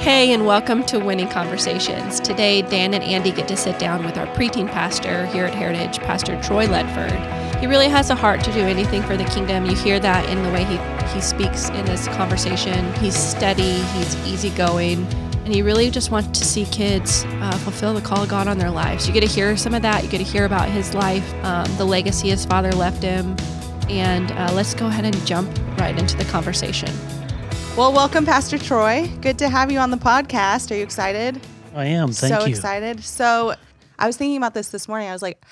Hey, and welcome to Winning Conversations. Today, Dan and Andi get to sit down with our preteen pastor here at Heritage, Pastor Troy Ledford. He really has a heart to do anything for the kingdom. You hear that in the way he, he speaks in this conversation. He's steady, he's easygoing, and he really just wants to see kids uh, fulfill the call of God on their lives. You get to hear some of that. You get to hear about his life, um, the legacy his father left him. And uh, let's go ahead and jump right into the conversation. Well, welcome, Pastor Troy. Good to have you on the podcast. Are you excited? I am. Thank so you. So excited. So, I was thinking about this this morning. I was like,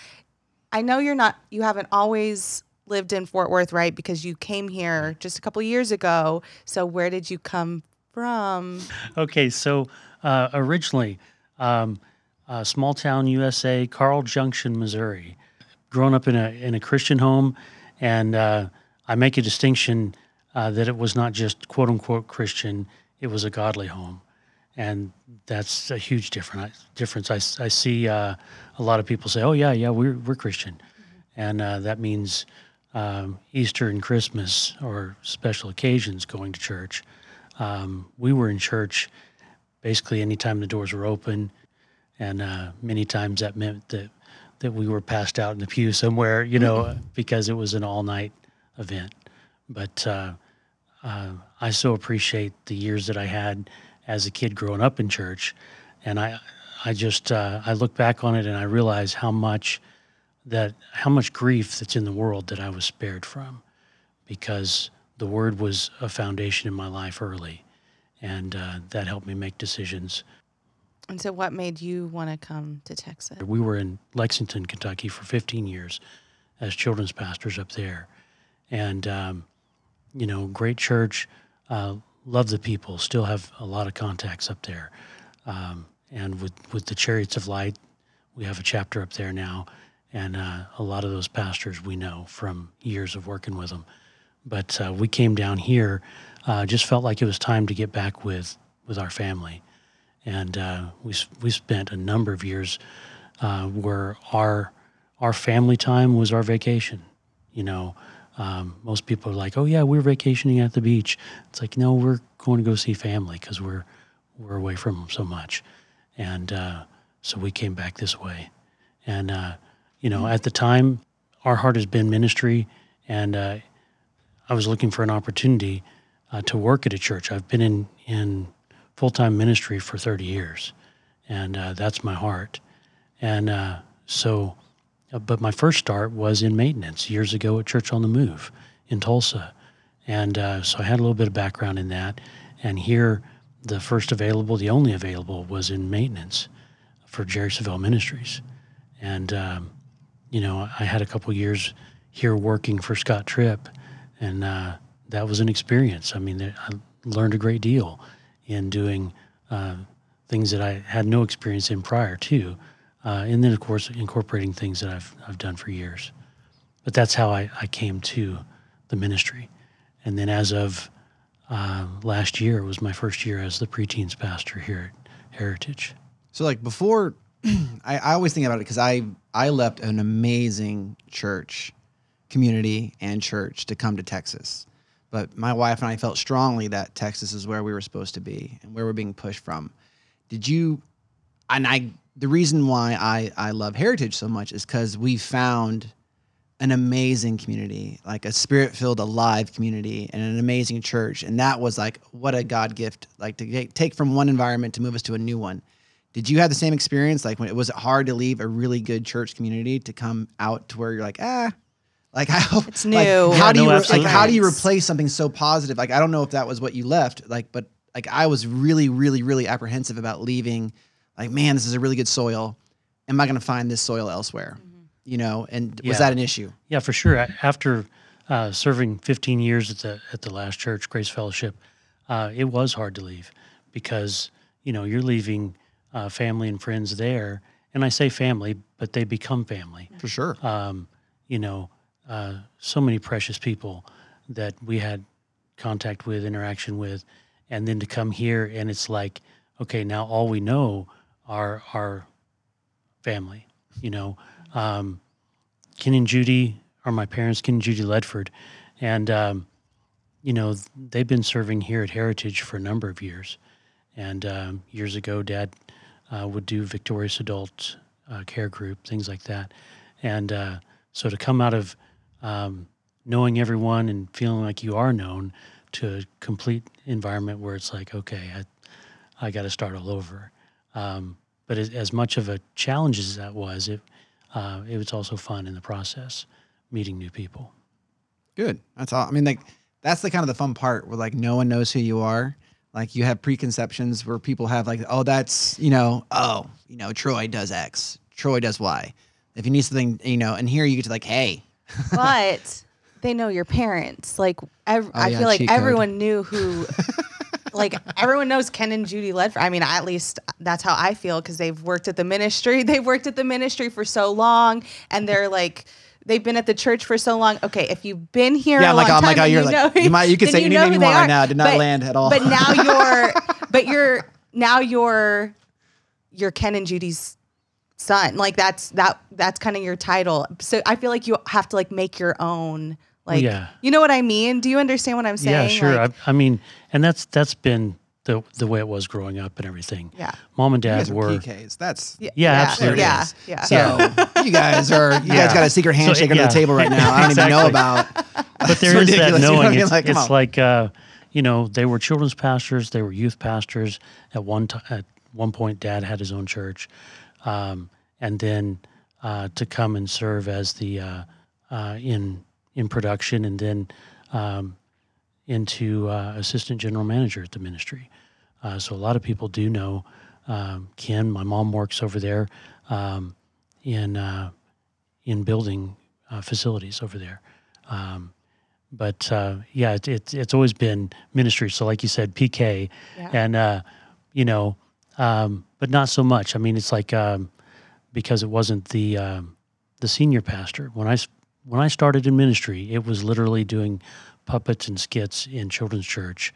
I know you're not, you haven't always lived in Fort Worth, right? Because you came here just a couple years ago. So, where did you come from? Okay, so uh, originally, um, uh, small town USA, Carl Junction, Missouri. Grown up in a in a Christian home, and uh, I make a distinction uh, that it was not just quote unquote Christian; it was a godly home, and that's a huge difference. Difference. I, I see uh, a lot of people say, "Oh yeah, yeah, we're we're Christian," and uh, that means um, Easter and Christmas or special occasions going to church. Um, we were in church basically anytime the doors were open, and uh, many times that meant that that we were passed out in the pew somewhere, you know, because it was an all night event. But uh, uh, I so appreciate the years that I had as a kid growing up in church, and I I just uh, I look back on it and I realize how much that how much grief that's in the world that I was spared from, because the word was a foundation in my life early, and uh, that helped me make decisions. And so, what made you want to come to Texas? We were in Lexington, Kentucky for 15 years as children's pastors up there. And, um, you know, great church, uh, love the people, still have a lot of contacts up there. Um, and with, with the Chariots of Light, we have a chapter up there now. And uh, a lot of those pastors we know from years of working with them. But uh, we came down here, uh, just felt like it was time to get back with, with our family and uh, we we spent a number of years uh, where our our family time was our vacation. You know, um, most people are like, "Oh yeah, we're vacationing at the beach." It's like, no, we're going to go see family because we're we're away from them so much, and uh, so we came back this way. And uh, you know, at the time, our heart has been ministry, and uh, I was looking for an opportunity uh, to work at a church. I've been in in full time ministry for 30 years, and uh, that's my heart. And uh, so, but my first start was in maintenance years ago at Church on the Move in Tulsa. And uh, so I had a little bit of background in that. And here, the first available, the only available, was in maintenance for Jerry Savelle Ministries. And, um, you know, I had a couple years here working for Scott Tripp, and uh, that was an experience. I mean, I learned a great deal in doing uh, things that I had no experience in prior to, uh, and then of course incorporating things that I've I've done for years. But that's how I, I came to the ministry, and then as of uh, last year was my first year as the preteens pastor here at Heritage. So like before, I, I always think about it because I I left an amazing church, community and church to come to Texas. But my wife and I felt strongly that Texas is where we were supposed to be and where we're being pushed from. Did you? And I, the reason why I I love Heritage so much is because we found an amazing community, like a spirit filled, alive community, and an amazing church. And that was like what a God gift, like to get, take from one environment to move us to a new one. Did you have the same experience? Like when it was it hard to leave a really good church community to come out to where you're like, ah, like I hope It's like, how Yeah, do no, you re- like how do you replace something so positive? Like I don't know if that was what you left. Like, but like I was really, really, really apprehensive about leaving. Like, man, this is a really good soil. Am I going to find this soil elsewhere? You know, and was that an issue? Yeah, for sure. After uh, serving 15 years at the at the last church, Grace Fellowship, uh, it was hard to leave because you know you're leaving uh, family and friends there, and I say family, but they become family. For sure. Um, you know, uh, so many precious people that we had contact with, interaction with, and then to come here and it's like, okay, now all we know are our family. You know, um, Ken and Judy are my parents, Ken and Judy Ledford, and um, you know they've been serving here at Heritage for a number of years, And um, years ago, Dad uh, would do Victorious Adult uh, Care Group, things like that. And uh, so to come out of um, knowing everyone and feeling like you are known to a complete environment where it's like, okay, I, I got to start all over. Um, but as, as much of a challenge as that was, it uh, it was also fun in the process, meeting new people. Good. That's all. I mean, like that's the kind of the fun part where like no one knows who you are. Like you have preconceptions where people have like, oh, that's you know, oh, you know, Troy does X, Troy does Y. If you need something, you know, and here you get to like, hey, but they know your parents. Like ev- I Oh, yeah, feel like cheat code. everyone knew who. like everyone knows Ken and Judy Ledford. I mean, at least that's how I feel because they've worked at the ministry. They've worked at the ministry for so long, and they're like. They've been at the church for so long. Okay, if you've been here Yeah, a I'm like- long oh I'm like time, how you're you like- know, you might- you can say anything you want right now. It did not land at all. But now you're, but you're now you're, you're Ken and Judy's son. Like that's that that's kind of your title. So I feel like you have to like make your own. Like Yeah. you know what I mean? Do you understand what I'm saying? Yeah, sure. Like, I, I mean, and that's that's been the the way it was growing up and everything. Yeah. Mom and you dad guys were. PKs. That's yeah, Yeah, yeah, absolutely. Yeah, yeah. so you guys are you Yeah. guys got a secret So, handshake under the table right now. I don't even know about. But It's there is that ridiculous, you know I knowing. mean? It's Like, come it's like uh, you know they were children's pastors, they were youth pastors. At one time, at one point, Dad had his own church, um, and then uh, to come and serve as the uh, uh, in in production, and then um, into uh, assistant general manager at the ministry. Uh, so a lot of people do know um, Ken. My mom works over there um, in uh, in building uh, facilities over there. Um, but uh, yeah, it, it, it's always been ministry. So like you said, PK, Yeah. and uh, you know, um, but not so much. I mean, it's like um, because it wasn't the um, the senior pastor when I when I started in ministry, it was literally doing puppets and skits in children's church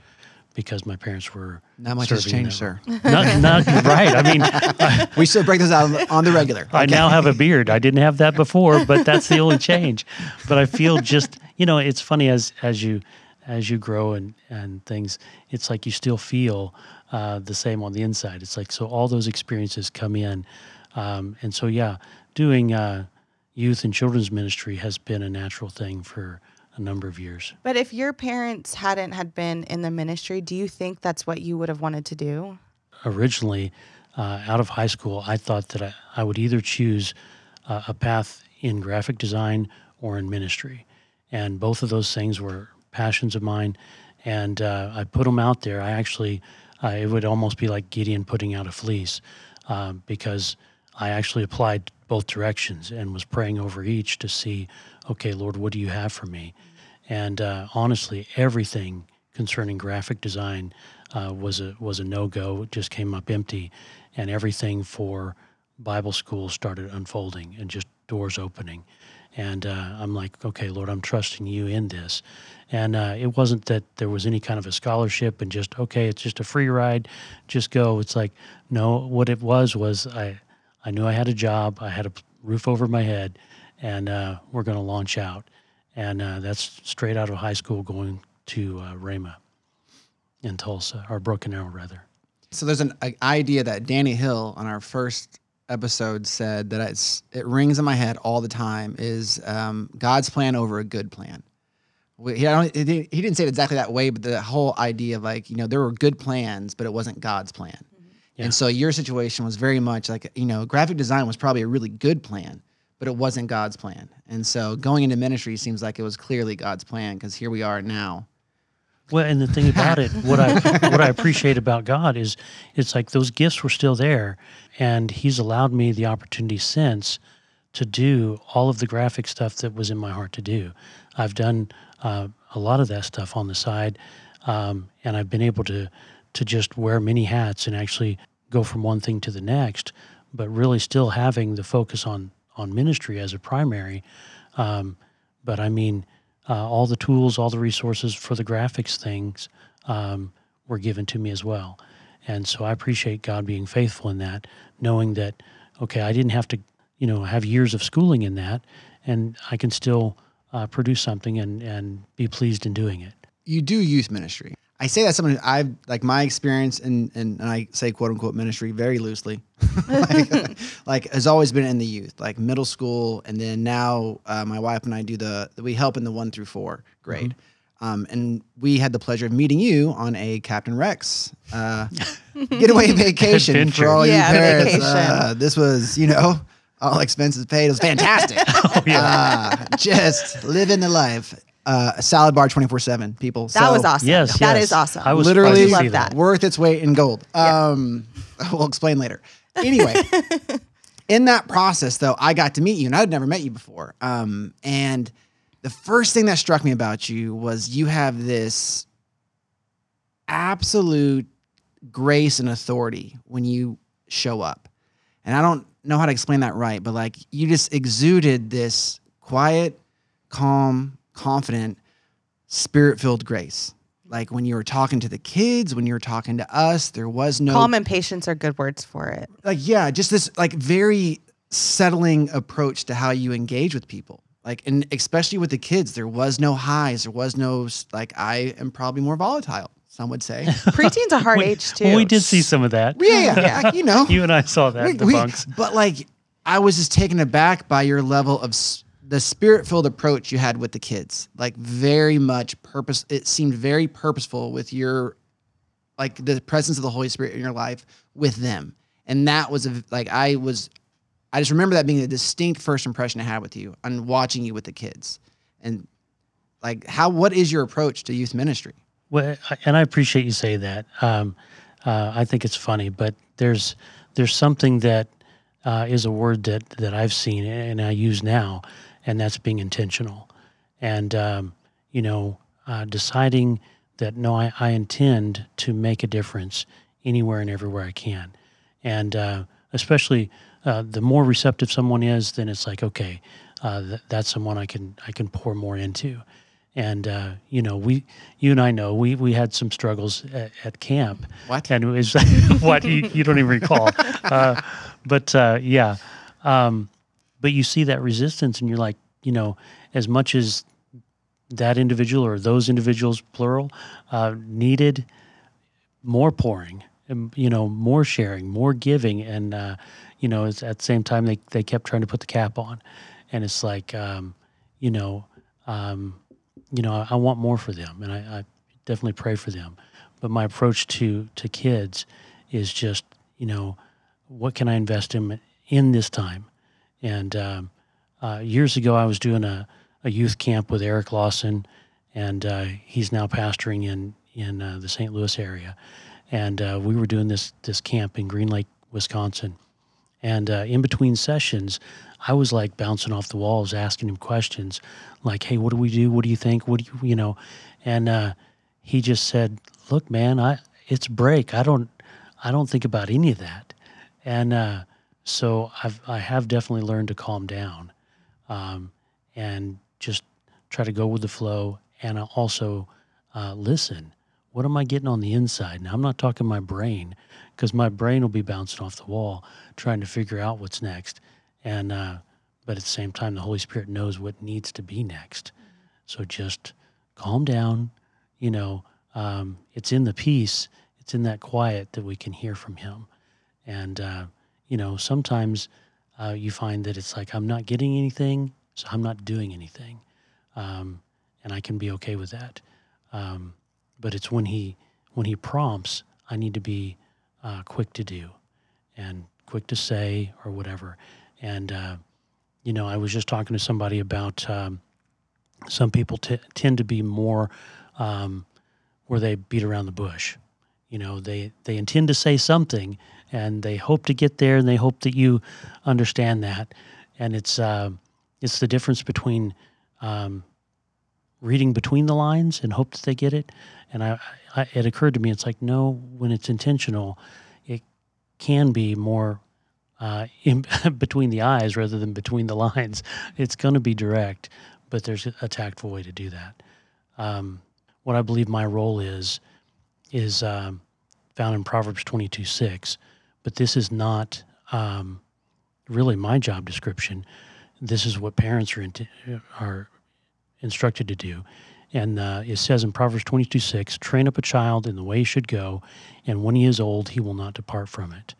because my parents were Not much has changed, sir. Not, not right. I mean, I, We still break this out on the- on the regular. I now have a beard. I didn't have that before, but that's the only change. But I feel just you know, it's funny as as you as you grow and and things, it's like you still feel uh, the same on the inside. It's like so all those experiences come in, um, and so yeah, doing uh, youth and children's ministry has been a natural thing for a number of years. But if your parents hadn't had been in the ministry, do you think that's what you would have wanted to do? originally uh, out of high school, I thought that I, I would either choose uh, a path in graphic design or in ministry. And both of those things were passions of mine. And uh, I put them out there. I actually, uh, it would almost be like Gideon putting out a fleece um, because I actually applied both directions and was praying over each to see, okay, Lord, what do you have for me? And uh, honestly, everything concerning graphic design uh, was a was a no go. It just came up empty, and everything for Bible school started unfolding and just doors opening. And uh, I'm like, okay, Lord, I'm trusting you in this. And uh, it wasn't that there was any kind of a scholarship and just okay, it's just a free ride, just go. It's like no, what it was was I I knew I had a job, I had a roof over my head, and uh, we're going to launch out. And uh, that's straight out of high school going to uh, Rhema in Tulsa, or Broken Arrow, rather. So there's an idea that Danny Hill on our first episode said that it's it rings in my head all the time is um, God's plan over a good plan. He didn't say it exactly that way, but the whole idea of like you know there were good plans, but it wasn't God's plan. Yeah. And so your situation was very much like you know graphic design was probably a really good plan, but it wasn't God's plan. And so going into ministry seems like it was clearly God's plan because here we are now. Well, and the thing about it, what I what I appreciate about God is, it's like those gifts were still there, and He's allowed me the opportunity since to do all of the graphic stuff that was in my heart to do. I've done uh, a lot of that stuff on the side, um, and I've been able to to just wear many hats and actually go from one thing to the next, but really still having the focus on on ministry as a primary. Um, but I mean, uh, all the tools, all the resources for the graphics things um, were given to me as well. And so I appreciate God being faithful in that, knowing that, okay, I didn't have to, you know, have years of schooling in that, and I can still uh, produce something and, and be pleased in doing it. you do youth ministry. I say that someone I've like my experience and and, and I say quote unquote ministry very loosely, like, like has always been in the youth, like middle school, and then now uh, my wife and I do the we help in the one through four grade. Um, and we had the pleasure of meeting you on a Captain Rex uh, getaway vacation Adventure. for all Yeah, you parents. Uh, this was, you know, all expenses paid. It was fantastic. uh, just living the life. Uh, a salad bar 24 7, people. That So- was awesome. Yes, That yes. is awesome. I was literally surprised to see Love that. worth its weight in gold. Um, we'll explain later. Anyway, in that process, though, I got to meet you, and I'd never met you before. Um, and the first thing that struck me about you was you have this absolute grace and authority when you show up. And I don't know how to explain that right, but like you just exuded this quiet, calm, confident, spirit filled grace. Like when you were talking to the kids, when you were talking to us, there was no Calm and patience are good words for it. like yeah, just this like very settling approach to how you engage with people. Like and especially with the kids, there was no highs, there was no like I am probably more volatile. Some would say, Preteen's a hard We- age too. Well, we did see some of that. yeah, yeah, yeah, you know, You and I saw that, we- the we- bunks. But like, I was just taken aback by your level of s- the spirit-filled approach you had with the kids. Like very much purpose. It seemed very purposeful with your, like the presence of the Holy Spirit in your life with them, and that was a, like I was. I just remember that being a distinct first impression I had with you on watching you with the kids, and like how what is your approach to youth ministry? Well, and I appreciate you say that. Um, uh, I think it's funny, but there's there's something that uh, is a word that that I've seen and I use now, and that's being intentional, and um, you know, uh, deciding that no, I, I intend to make a difference anywhere and everywhere I can, and uh, especially uh, the more receptive someone is, then it's like okay, uh, th- that's someone I can I can pour more into and uh, you know we you and I know we we had some struggles at, at camp. What? And it was what you, you don't even recall, uh, but uh, yeah, um, but you see that resistance, and you're like, you know, as much as that individual or those individuals plural uh, needed more pouring and you know more sharing more giving and uh, you know at the same time they, they kept trying to put the cap on. And it's like um, you know um, you know I, I want more for them and I, I definitely pray for them. But my approach to to kids is just you know what can I invest in in this time and um, uh, years ago I was doing a, a youth camp with Eric Lawson and uh, he's now pastoring in in uh, the St. Louis area and uh, we were doing this this camp in Green Lake, Wisconsin. And uh, in between sessions, I was like bouncing off the walls, asking him questions, like, "Hey, what do we do? What do you think? What do you, you know?" And uh, he just said, "Look, man, I it's break. I don't I don't think about any of that." And so I've I have definitely learned to calm down, um, and just try to go with the flow, and also uh, listen what am I getting on the inside? Now, I'm not talking my brain because my brain will be bouncing off the wall trying to figure out what's next. And, uh, but at the same time, the Holy Spirit knows what needs to be next. So just calm down. You know, um, it's in the peace, it's in that quiet that we can hear from Him. And, uh, you know, sometimes uh, you find that it's like, I'm not getting anything, so I'm not doing anything. Um, and I can be okay with that. Um, but it's when he when he prompts, I need to be uh, quick to do, and quick to say or whatever. And uh, you know, I was just talking to somebody about um, some people t- tend to be more um, where they beat around the bush. You know, they they intend to say something, and they hope to get there, and they hope that you understand that. And it's uh, it's the difference between um, reading between the lines and hope that they get it. And I, I, it occurred to me, it's like, no, when it's intentional, it can be more uh, in between the eyes rather than between the lines. It's going to be direct, but there's a tactful way to do that. Um, what I believe my role is, is um, found in Proverbs 22 6, but this is not um, really my job description. This is what parents are, into, are instructed to do And uh, it says in Proverbs 22 6, train up a child in the way he should go, and when he is old, he will not depart from it.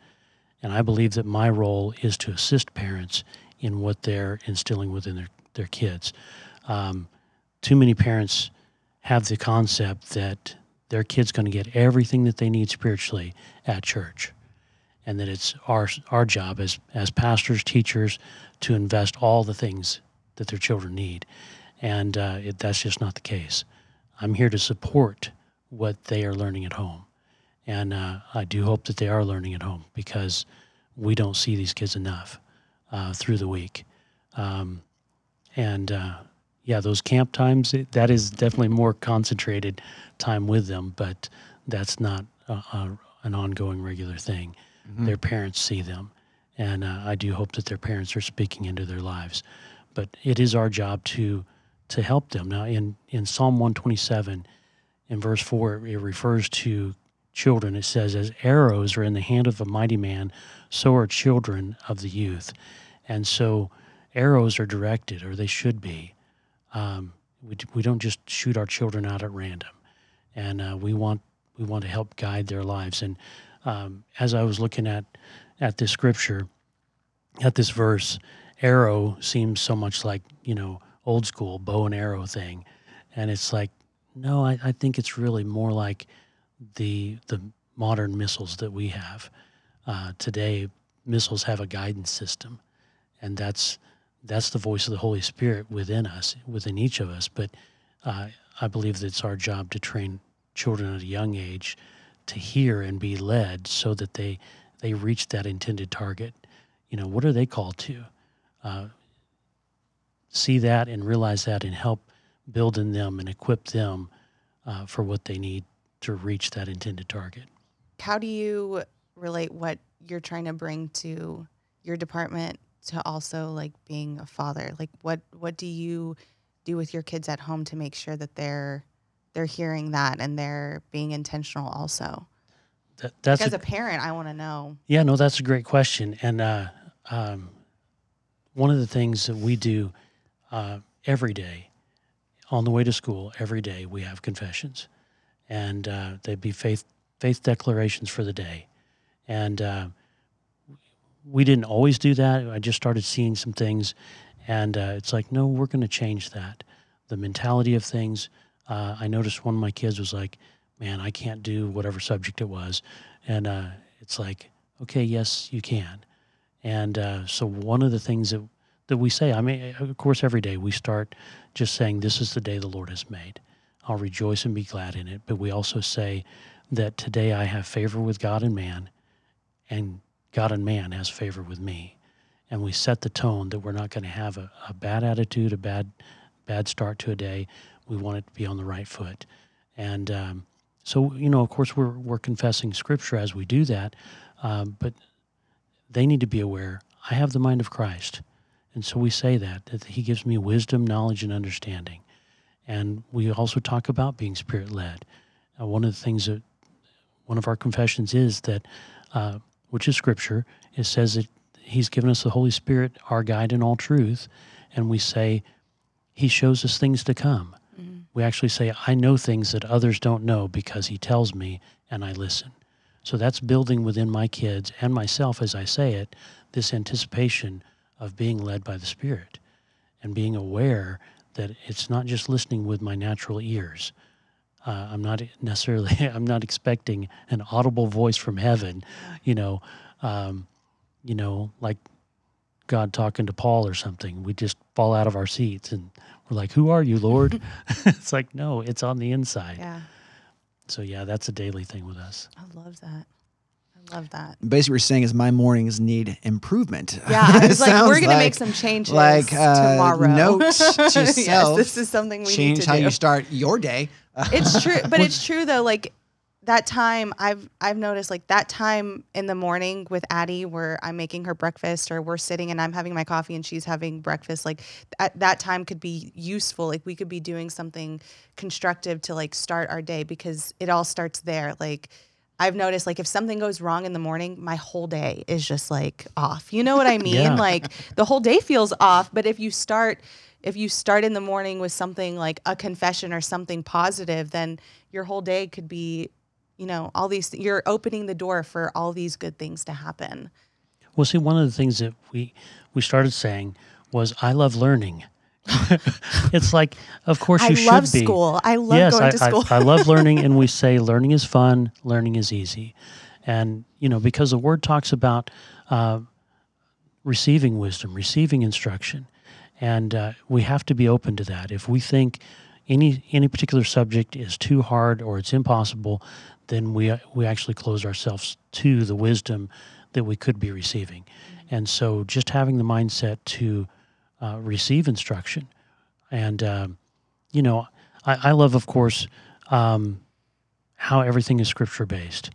And I believe that my role is to assist parents in what they're instilling within their, their kids. Um, too many parents have the concept that their kid's going to get everything that they need spiritually at church and that it's our our job as as pastors, teachers, to invest all the things that their children need, and uh, it, that's just not the case. I'm here to support what they are learning at home, and uh, I do hope that they are learning at home because we don't see these kids enough uh, through the week, um, and uh, yeah, those camp times that is definitely more concentrated time with them, but that's not a, a, an ongoing regular thing mm-hmm. their parents see them. And uh, I do hope that their parents are speaking into their lives. But it is our job to to help them. Now, in, in Psalm 127, in verse 4, it refers to children. It says, As arrows are in the hand of a mighty man, so are children of the youth. And so arrows are directed, or they should be. Um, we, we don't just shoot our children out at random. And uh, we want we want to help guide their lives. And um, as I was looking at at this scripture, at this verse, arrow seems so much like you know old school bow and arrow thing, and it's like no, I, I think it's really more like the the modern missiles that we have uh, today. Missiles have a guidance system, and that's that's the voice of the Holy Spirit within us, within each of us. But uh, I believe that it's our job to train children at a young age to hear and be led so that they they reach that intended target. You know, what are they called to? Uh, see that and realize that and help build in them and equip them uh, for what they need to reach that intended target. How do you relate what you're trying to bring to your department to also like being a father? Like what what do you do with your kids at home to make sure that they're they're hearing that and they're being intentional also? That, that's as a, a, parent, I want to know. Yeah, no, that's a great question. And uh, um, one of the things that we do uh, every day on the way to school, every day we have confessions, and uh, they'd be faith faith declarations for the day. And uh, we didn't always do that. I just started seeing some things, and uh, it's like, no, we're going to change that. The mentality of things uh, I noticed one of my kids was like, "Man, I can't do whatever subject it was," and uh, it's like, "Okay, yes, you can." And uh, so one of the things that that we say, I mean, of course, every day we start just saying, "This is the day the Lord has made. I'll rejoice and be glad in it." But we also say that today I have favor with God and man, and God and man has favor with me. And we set the tone that we're not going to have a, a bad attitude, a bad bad start to a day, we want it to be on the right foot. And um, so, you know, of course, we're, we're confessing scripture as we do that, um, but they need to be aware I have the mind of Christ. And so we say that, that He gives me wisdom, knowledge, and understanding. And we also talk about being spirit led. Uh, one of the things that one of our confessions is that, uh, which is scripture, it says that He's given us the Holy Spirit, our guide in all truth. And we say, He shows us things to come we actually say, I know things that others don't know because he tells me and I listen. So that's building within my kids and myself as I say it, this anticipation of being led by the Spirit and being aware that it's not just listening with my natural ears. Uh, I'm not necessarily, I'm not expecting an audible voice from heaven, you know, um, you know, like God talking to Paul or something. We just fall out of our seats and we're like, "Who are you, Lord?" it's like, no, it's on the inside. Yeah. So yeah, that's a daily thing with us. I love that. I love that. Basically, what you're saying is my mornings need improvement. Yeah, I was like, we're gonna like, make some changes like uh, tomorrow. Note to self. yes, this is something we change how do. you start your day. it's true, but it's true though. Like that time I've I've noticed like that time in the morning with Addie where I'm making her breakfast or we're sitting and I'm having my coffee and she's having breakfast like at that time could be useful. Like we could be doing something constructive to like start our day because it all starts there. Like I've noticed like if something goes wrong in the morning my whole day is just like off. You know what I mean? Yeah. like the whole day feels off but if you start if you start in the morning with something like a confession or something positive, then your whole day could be, you know, all these. You're opening the door for all these good things to happen. Well, see, one of the things that we we started saying was, "I love learning." it's like, of course, I you should love be. school. I love yes, going I, to school. I, I love learning, and we say learning is fun, learning is easy, and you know because the word talks about uh, receiving wisdom, receiving instruction, and uh, we have to be open to that. If we think any any particular subject is too hard or it's impossible, then we we actually close ourselves to the wisdom that we could be receiving, and so just having the mindset to uh, receive instruction, and um, you know, I, I love, of course, um, how everything is scripture based,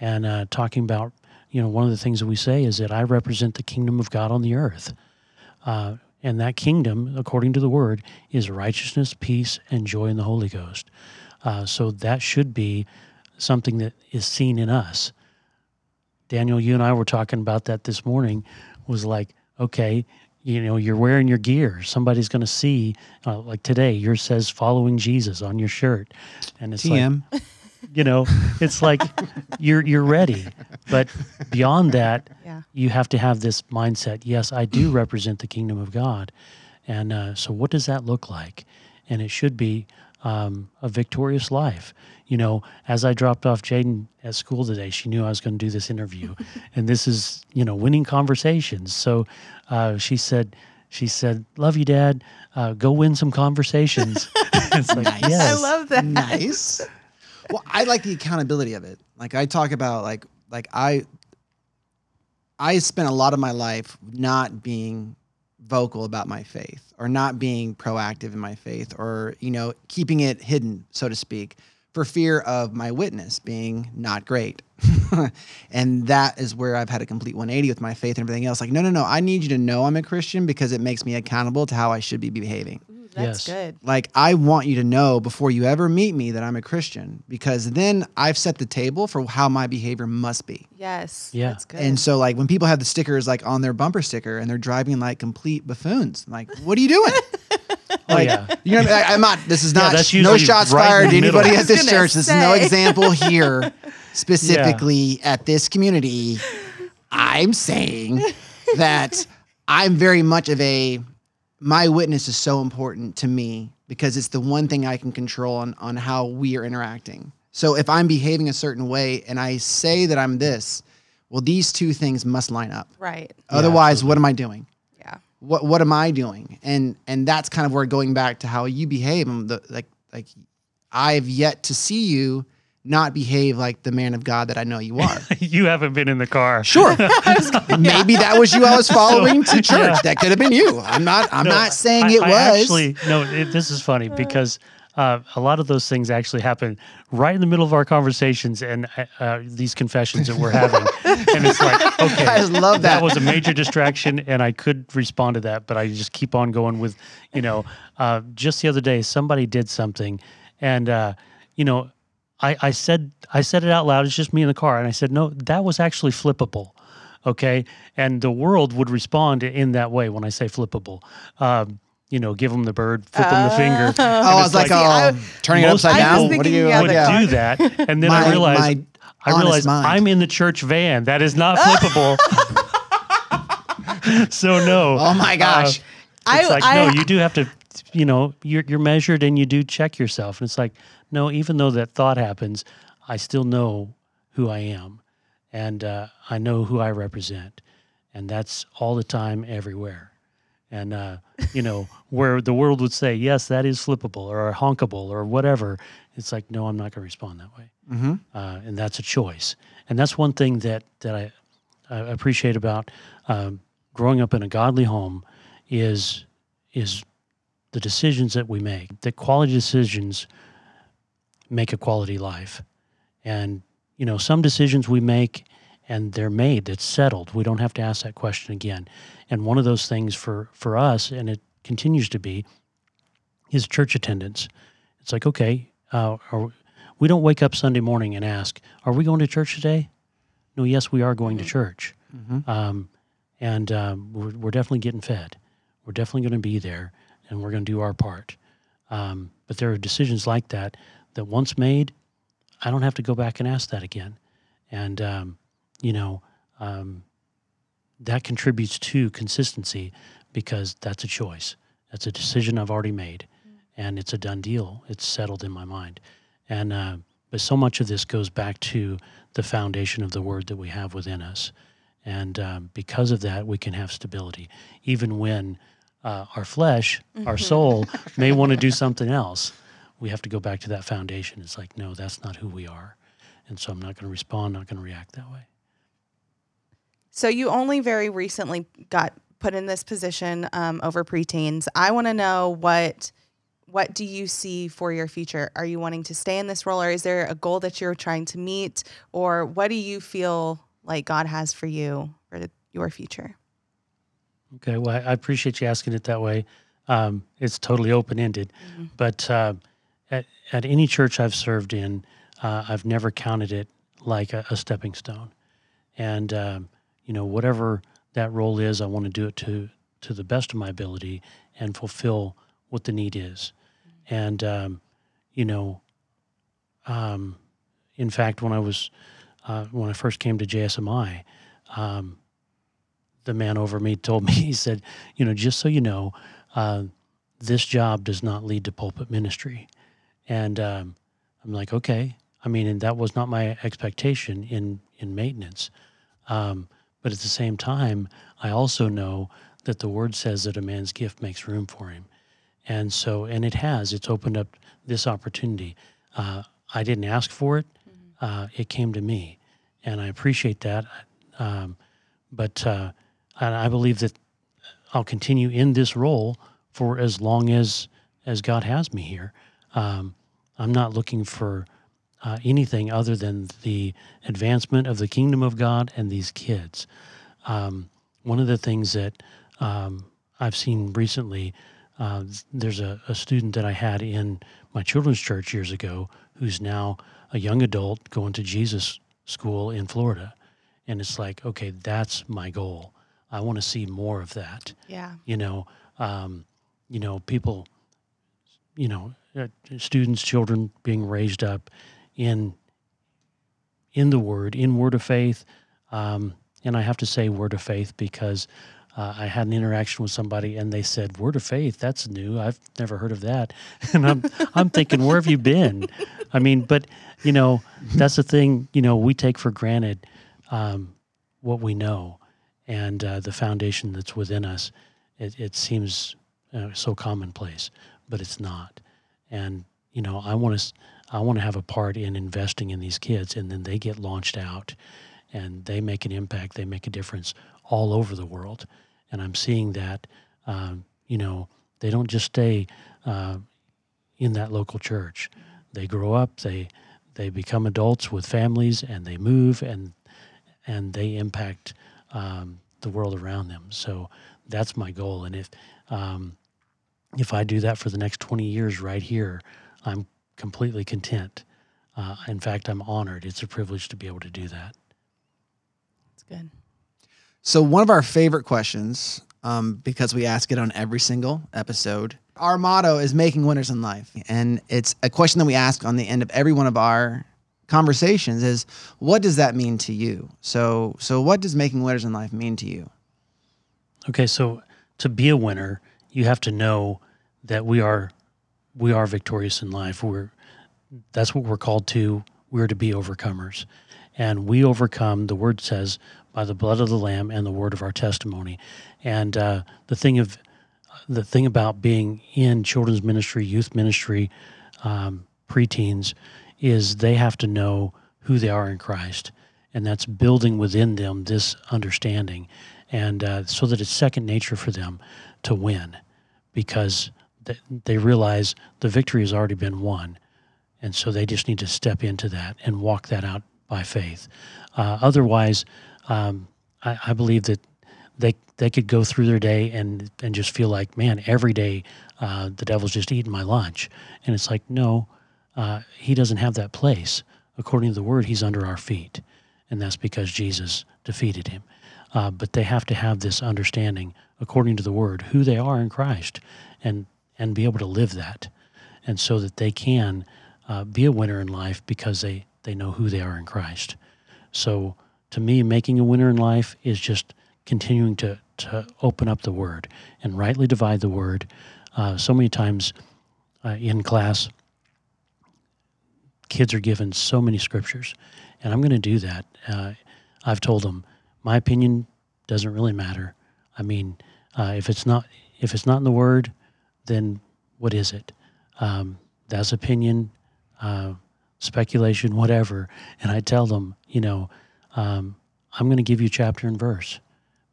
and uh, talking about, you know, one of the things that we say is that I represent the kingdom of God on the earth, uh, and that kingdom, according to the word, is righteousness, peace, and joy in the Holy Ghost. Uh, so that should be something that is seen in us. Daniel, you and I were talking about that this morning. Was like, okay, you know, you're wearing your gear. Somebody's going to see, uh, like today, yours says "Following Jesus" on your shirt, and it's like, TM. you know, it's like you're you're ready. But beyond that, Yeah. you have to have this mindset. Yes, I do represent the kingdom of God, and uh, so what does that look like? And it should be um, a victorious life. You know, as I dropped off Jaden at school today, she knew I was going to do this interview, and this is you know winning conversations. So uh, she said. She said, "Love you, Dad. Uh, go win some conversations." it's like, Nice. yes. I love that. nice. Well, I like the accountability of it. Like I talk about like like I I spent a lot of my life not being vocal about my faith or not being proactive in my faith or you know keeping it hidden so to speak for fear of my witness being not great. and that is where I've had a complete 180 with my faith and everything else. Like, no, no, no. I need you to know I'm a Christian because it makes me accountable to how I should be behaving. Ooh, that's Yes. good. Like, I want you to know before you ever meet me that I'm a Christian because then I've set the table for how my behavior must be. Yes. Yeah. That's good. And so, like, when people have the stickers like on their bumper sticker and they're driving like complete buffoons, I'm like, what are you doing? Oh, like, yeah. you know, I, I'm not. This is Yeah, not. that's no shots right fired to anybody at this church. gonna This is no example here, specifically at this community. I'm saying that I'm very much of a. My witness is so important to me because it's the one thing I can control on on how we are interacting. So if I'm behaving a certain way and I say that I'm this, well, these two things must line up. right. Otherwise, what am I doing? Yeah. what what am I doing? And and that's kind of where going back to how you behave. I'm the, like like I've yet to see you not behave like the man of God that I know you are. you haven't been in the car. Sure, maybe that was you I was following to church. yeah. That could have been you. I'm not. I'm No, not saying I- it I was. actually, no, it, this is funny because uh, a lot of those things actually happen right in the middle of our conversations and uh, uh, these confessions that we're having. and it's like, okay, I love that. was a major distraction, and I could respond to that, but I just keep on going with, you know, uh, just the other day, somebody did something, and uh, you know, I, I said I said it out loud. It's just me in the car, and I said, no, that was actually flippable. Okay, and the world would respond in that way when I say flippable. Um, you know, give them the bird, flip them the finger. oh, I was like, See, oh, turning it most upside I down. What are thinking, you? yeah, would yeah. do that, and then My- I realized my I honest realized mind. I'm in the church van. That is not flippable. so no. Oh my gosh. Uh, it's I- like I- no, you do have to. You know, you're you're measured, and you do check yourself. And it's like no, even though that thought happens, I still know who I am, and uh, I know who I represent, and that's all the time, everywhere. And uh, you know, where the world would say, yes, that is flippable or honkable or whatever, it's like, no, I'm not going to respond that way Mhm. uh, and that's a choice. And that's one thing that that I, I appreciate about um, growing up in a godly home is is the decisions that we make. The quality decisions make a quality life, and you know some decisions we make and they're made. It's settled. We don't have to ask that question again. And one of those things for for us, and it continues to be, is church attendance. It's like okay, uh, are, we don't wake up Sunday morning and ask, "Are we going to church today?" No, yes, we are going to church, Mhm. um, and um, we're, we're definitely getting fed. We're definitely going to be there, and we're going to do our part. Um, but there are decisions like that that once made, I don't have to go back and ask that again. And, um, you know, um, that contributes to consistency because that's a choice. That's a decision I've already made, and it's a done deal. It's settled in my mind. And, uh, but so much of this goes back to the foundation of the word that we have within us. And um, because of that, we can have stability, even when uh, our flesh, our soul, may want to do something else. We have to go back to that foundation. It's like, no, that's not who we are. And so I'm not going to respond, not going to react that way. So you only very recently got put in this position um, over preteens. I want to know what what do you see for your future? Are you wanting to stay in this role, or is there a goal that you're trying to meet, or what do you feel like God has for you for the, your future? Okay, well, I appreciate you asking it that way. Um, it's totally open ended, but uh, at at any church I've served in, uh, I've never counted it like a, a stepping stone, and um, you know whatever that role is, I want to do it to to the best of my ability and fulfill what the need is, and um, you know, um, in fact, when I was uh, when I first came to JSMI. Um, the man over me told me, he said, you know, just so you know, uh, this job does not lead to pulpit ministry. And um, I'm like, okay. I mean, and that was not my expectation in, in maintenance. Um, but at the same time, I also know that the word says that a man's gift makes room for him. And so, and it has, it's opened up this opportunity. Uh, I didn't ask for it, uh, it came to me. And I appreciate that. Um, but uh, and I believe that I'll continue in this role for as long as as God has me here. Um, I'm not looking for uh, anything other than the advancement of the kingdom of God and these kids. Um, one of the things that um, I've seen recently, uh, there's a, a student that I had in my children's church years ago who's now a young adult going to Jesus school in Florida. And it's like, okay, that's my goal. I want to see more of that Yeah. you know um, you know people you know uh, students children being raised up in in the word in word of faith. Um, and i have to say word of faith because uh, i had an interaction with somebody and they said word of faith? That's new. I've never heard of that. And i'm i'm thinking where have you been? I mean but you know that's the thing you know we take for granted um, what we know and uh, the foundation that's within us, it, it seems uh, so commonplace, but it's not. And you know, I want to, I want to have a part in investing in these kids, and then they get launched out, and they make an impact, they make a difference all over the world, and I'm seeing that. Um, you know, they don't just stay uh, in that local church; they grow up, they they become adults with families, and they move, and and they impact um, the world around them. So that's my goal. And if um, if I do that for the next 20 years right here, I'm completely content. Uh, in fact, I'm honored. It's a privilege to be able to do that. It's good. So one of our favorite questions, um, because we ask it on every single episode, our motto is making winners in life, and it's a question that we ask on the end of every one of our conversations: is what does that mean to you? So, so what does making winners in life mean to you? Okay, so to be a winner, you have to know that we are we are victorious in life. We're that's what we're called to. We're to be overcomers. And we overcome, the word says, by the blood of the Lamb and the word of our testimony. And uh, the thing of the thing about being in children's ministry, youth ministry, um, preteens, is they have to know who they are in Christ, and that's building within them this understanding, and uh, so that it's second nature for them to win, because th- they realize the victory has already been won, and so they just need to step into that and walk that out by faith. Uh, otherwise, um, I, I believe that they they could go through their day and and just feel like, man, every day uh, the devil's just eating my lunch, and it's like, no, uh, he doesn't have that place. According to the word, he's under our feet, and that's because Jesus defeated him. Uh, but they have to have this understanding, according to the word, who they are in Christ, and and be able to live that, and so that they can uh, be a winner in life because they they know who they are in Christ. So to me, making a winner in life is just continuing to to open up the Word and rightly divide the Word. Uh, so many times uh, in class, kids are given so many scriptures, and I'm going to do that. Uh, I've told them my opinion doesn't really matter. I mean, uh, if it's not if it's not in the Word, then what is it? Um, that's opinion, uh, speculation, whatever. And I tell them, you know, um, I'm going to give you chapter and verse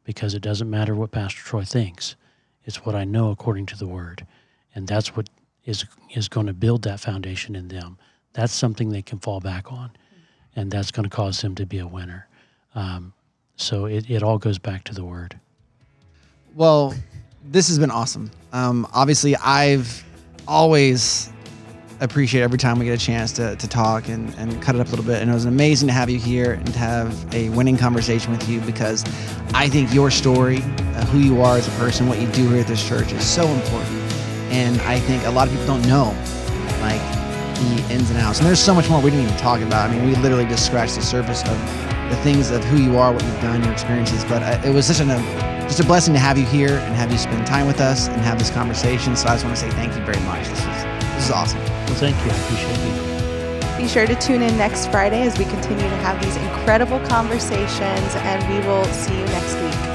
because it doesn't matter what Pastor Troy thinks. It's what I know according to the Word, and that's what is is going to build that foundation in them. That's something they can fall back on, and that's going to cause them to be a winner. Um, so it, it all goes back to the Word. Well, this has been awesome. Um, obviously, I've always appreciate every time we get a chance to, to talk and, and cut it up a little bit. And it was amazing to have you here and to have a winning conversation with you because I think your story, uh, who you are as a person, what you do here at this church is so important. And I think a lot of people don't know like the ins and outs. And there's so much more we didn't even talk about. I mean, we literally just scratched the surface of the things of who you are, what you've done, your experiences. But uh, it was such an, uh, just a blessing to have you here and have you spend time with us and have this conversation. So I just want to say thank you very much. This is, this is awesome. Well, thank you. I appreciate you. Be sure to tune in next Friday as we continue to have these incredible conversations, and we will see you next week.